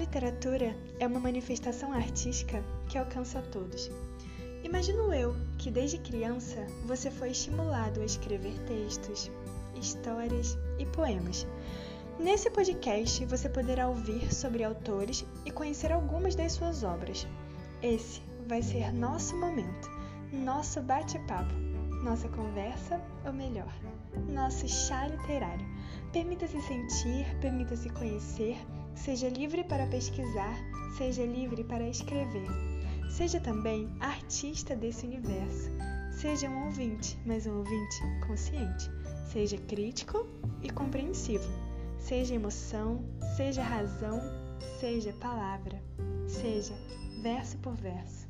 literatura é uma manifestação artística que alcança todos. Imagino eu que desde criança você foi estimulado a escrever textos, histórias e poemas. Nesse podcast você poderá ouvir sobre autores e conhecer algumas das suas obras. Esse vai ser nosso momento, nosso bate-papo, nossa conversa, ou melhor, nosso chá literário. Permita-se sentir, permita-se conhecer, seja livre para pesquisar, seja livre para escrever. Seja também artista desse universo. Seja um ouvinte, mas um ouvinte consciente. Seja crítico e compreensivo. Seja emoção, seja razão, seja palavra, seja verso por verso.